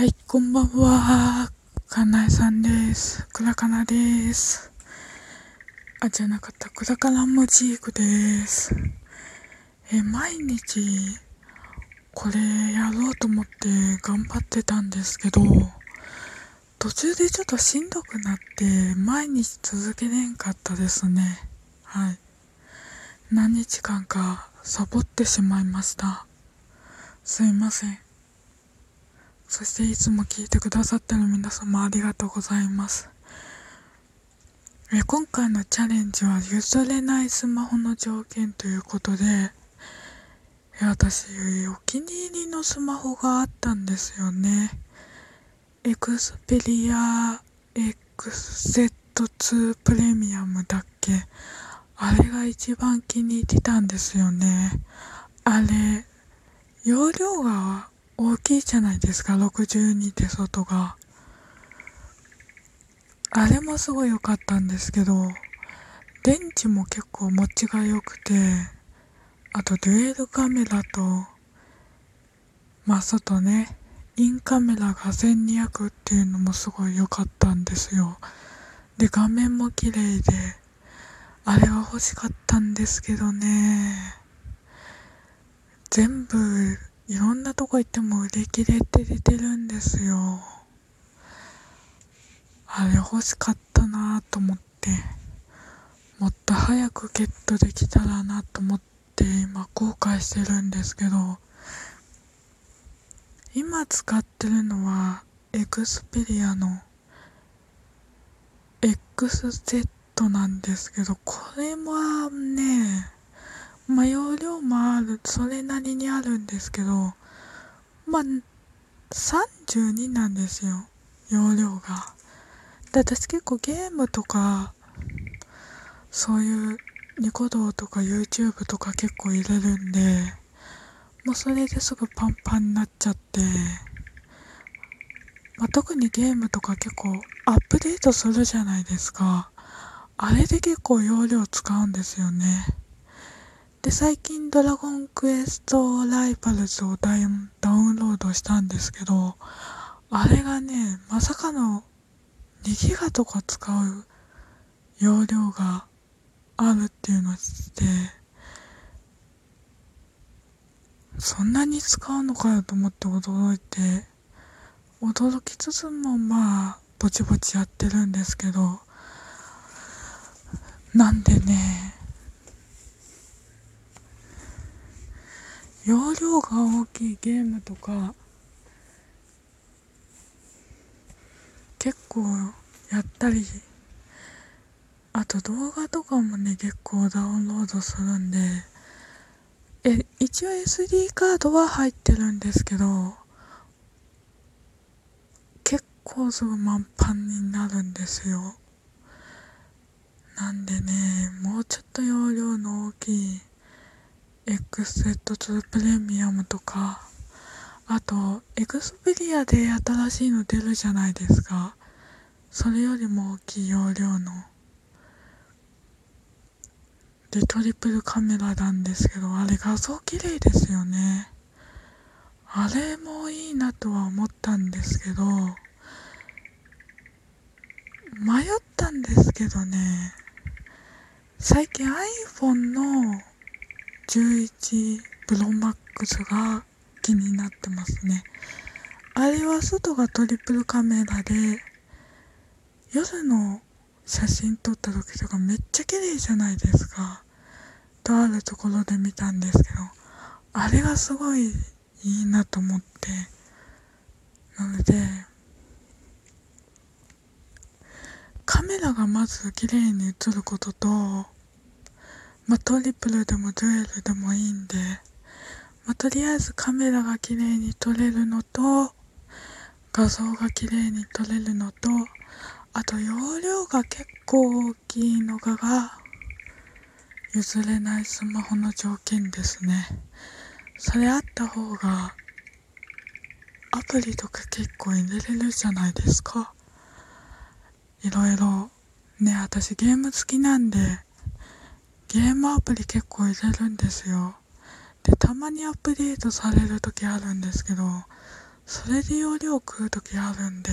はい、こんばんは。かなえさんです。くらかなです。あ、じゃなかった。くらからもジークです。え、毎日、これやろうと思って頑張ってたんですけど、途中でちょっとしんどくなって、毎日続けれんかったですね。はい。何日間かサボってしまいました。すいません。そしていつも聞いてくださってる皆様ありがとうございます。え今回のチャレンジは譲れないスマホの条件ということで、え私、お気に入りのスマホがあったんですよね。エクスペリア XZ2 プレミアムだっけ？あれが一番気に入ってたんですよね。あれ、容量が大きいじゃないですか、62で外が。あれもすごい良かったんですけど、電池も結構持ちが良くて、あとデュエルカメラと、まあ外ね、インカメラが1200っていうのもすごい良かったんですよ。で、画面も綺麗で、あれは欲しかったんですけどね。全部いろんなとこ行っても売り切れって出てるんですよ。あれ欲しかったなと思って、もっと早くゲットできたらなと思って今後悔してるんですけど、今使ってるのはエクスペリアの XZ なんですけど、これはね、まあ容量もある、それなりにあるんですけど、まあ、32なんですよ、容量が。で私結構ゲームとか、そういうニコ動とか YouTube とか結構入れるんで、もうそれですぐパンパンになっちゃって、まあ、特にゲームとか結構アップデートするじゃないですか。あれで結構容量使うんですよね。で、最近ドラゴンクエストライバルズをダイダウンロードしたんですけど、あれがね、まさかの2ギガとか使う容量があるっていうのを知って、そんなに使うのかよと思って驚いて、驚きつつもまあ、ぼちぼちやってるんですけど、なんでね、容量が大きいゲームとか結構やったりあと動画とかもね結構ダウンロードするんでえ一応 SD カードは入ってるんですけど結構すぐ満帆になるんですよ。なんでねもうちょっと容量の大きい XZ2 プレミアムとか、あと、エクスペリアで新しいの出るじゃないですか。それよりも大きい容量の。で、トリプルカメラなんですけど、あれ画像綺麗ですよね。あれもいいなとは思ったんですけど、迷ったんですけどね、最近 iPhone の11 Pro Max が気になってますね。あれは外がトリプルカメラで、夜の写真撮った時とかめっちゃ綺麗じゃないですか。とあるところで見たんですけど、あれがすごいいいなと思って。なので、カメラがまず綺麗に映ることと、まあ、トリプルでもデュエルでもいいんで、まあ、とりあえずカメラが綺麗に撮れるのと、画像が綺麗に撮れるのと、あと容量が結構大きいのがが、譲れないスマホの条件ですね。それあった方が、アプリとか結構入れれるじゃないですか。いろいろ。ね、私ゲーム好きなんで、ゲームアプリ結構入れるんですよ。で、たまにアップデートされる時あるんですけど、それで容量食う時あるんで、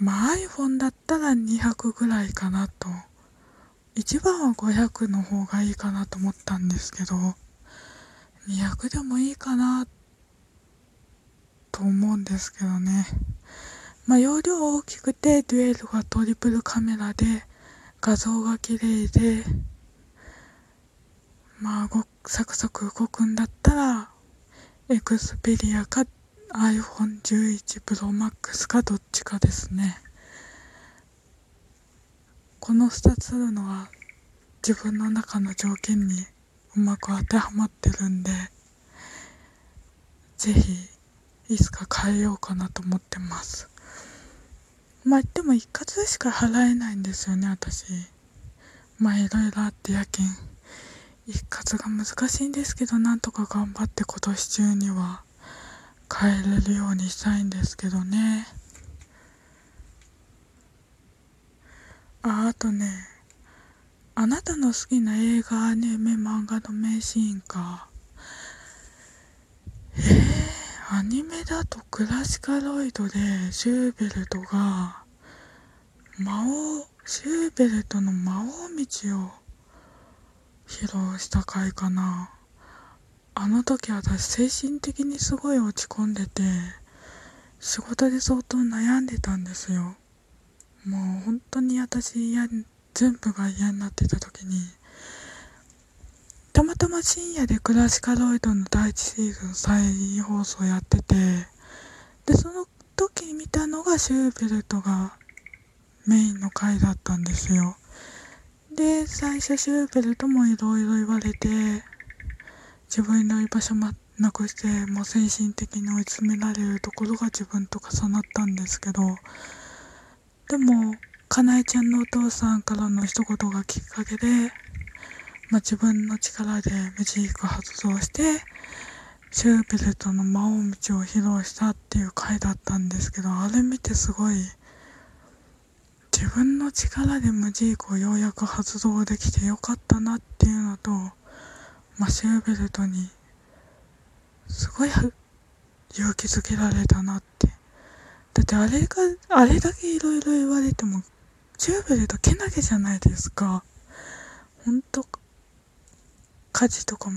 まあ iPhone だったら200ぐらいかなと。一番は500の方がいいかなと思ったんですけど、200でもいいかなと思うんですけどね。まあ容量大きくてデュエルがトリプルカメラで画像が綺麗で、まあごサクサク動くんだったら、エクスペリアか iPhone11 Pro Max かどっちかですね。この2つあるのは自分の中の条件にうまく当てはまってるんで、ぜひいつか変えようかなと思ってます。まあでも一括でしか払えないんですよね、私。まあいろいろあってやけん。一括が難しいんですけど、なんとか頑張って今年中には帰れるようにしたいんですけどね。あ、あとね、あなたの好きな映画、アニメ、漫画の名シーンか。えー、アニメだとクラシカロイドでシューベルトが魔王、シューベルトの魔王道を披露した回かな。あの時私精神的にすごい落ち込んでて、仕事で相当悩んでたんですよ。もう本当に私嫌、全部が嫌になってた時に、たまたま深夜でクラシカロイドの第一シーズン再放送やってて、で、その時見たのがシューベルトがメインの回だったんですよ。で、最初シューベルトもいろいろ言われて、自分の居場所もなくして、もう精神的に追い詰められるところが自分と重なったんですけど、でも、かなえちゃんのお父さんからの一言がきっかけで、まあ、自分の力でメジーク発動して、シューベルトの魔王道を披露したっていう回だったんですけど、あれ見てすごい、自分の力でムジークをようやく発動できてよかったなっていうのと、まあ、シューベルトに、すごい勇気づけられたなって。だってあれが、あれだけいろいろ言われても、チューブルとけなげじゃないですか。ほんと、家事とかも、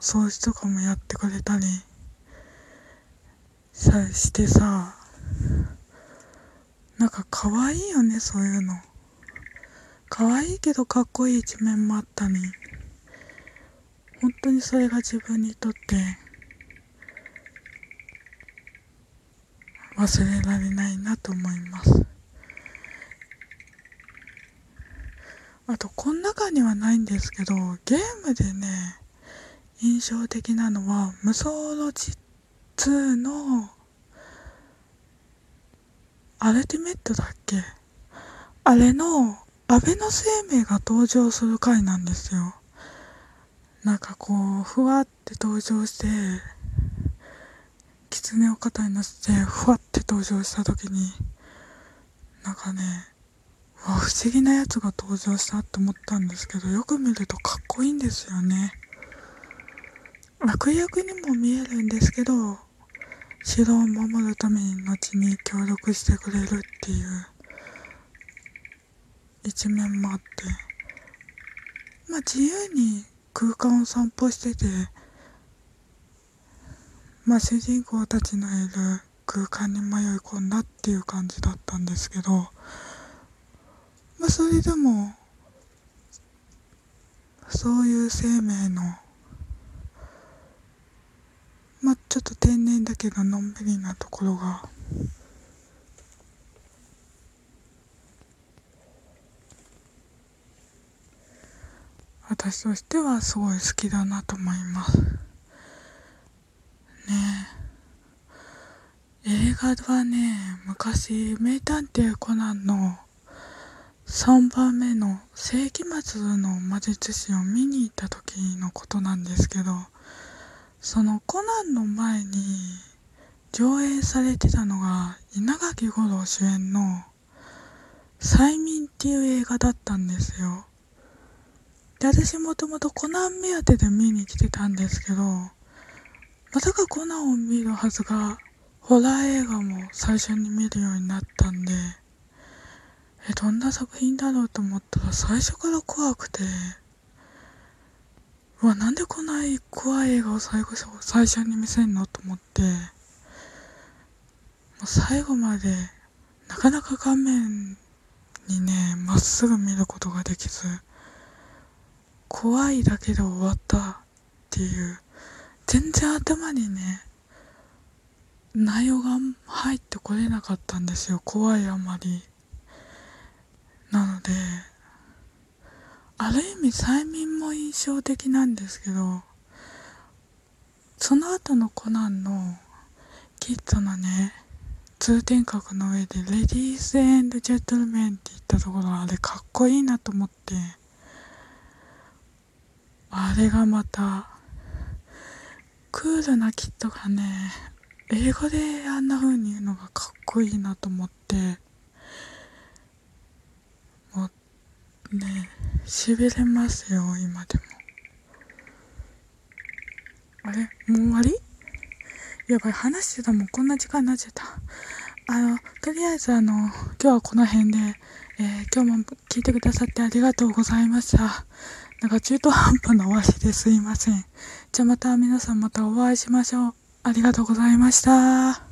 掃除とかもやってくれたり、さ、してさ、なんか可愛いよね、そういうの。可愛いけどかっこいい一面もあったり、本当にそれが自分にとって、忘れられないなと思います。あと、この中にはないんですけど、ゲームでね、印象的なのは、無双ロジ2の、アルティメットだっけ？あれの、安倍の生命が登場する回なんですよ。なんかこう、ふわって登場して、狐を肩に乗せてふわって登場した時になんかねわ不思議なやつが登場したと思ったんですけどよく見るとかっこいいんですよね。悪役にも見えるんですけど城を守るために後に協力してくれるっていう一面もあって。まあ自由に空間を散歩しててまあ主人公たちのいる空間に迷い込んだっていう感じだったんですけど、まあそれでも、そういう生命の、まあちょっと天然だけどのんびりなところが、私としてはすごい好きだなと思いますねえ。映画はね、昔、名探偵コナンの3番目の世紀末の魔術師を見に行った時のことなんですけど、そのコナンの前に上映されてたのが稲垣吾郎主演の催眠っていう映画だったんですよ。で、私もともとコナン目当てで見に来てたんですけど、まさかコナンを見るはずが、ホラー映画も最初に見るようになったんで、え、どんな作品だろうと思ったら最初から怖くて、うわ、なんでこんな怖い映画を最後、最初に見せんのと思って、もう最後まで、なかなか画面にね、まっすぐ見ることができず、怖いだけで終わったっていう、全然頭にね、内容が入ってこれなかったんですよ。怖いあまり。なので、ある意味催眠も印象的なんですけど、その後のコナンのキッドのね、通天閣の上でレディースエンドジェットルメンって言ったところあれかっこいいなと思って、あれがまた、クールなキッドがね、英語であんな風に言うのがかっこいいなと思って、もうね、痺れますよ、今でも。あれ？もう終わり？やばい、話してたもんこんな時間になっちゃった。あの、とりあえずあの、今日はこの辺で、えー、今日も聞いてくださってありがとうございました。なんか中途半端な終わりですいません。じゃあまた皆さんまたお会いしましょう。ありがとうございました。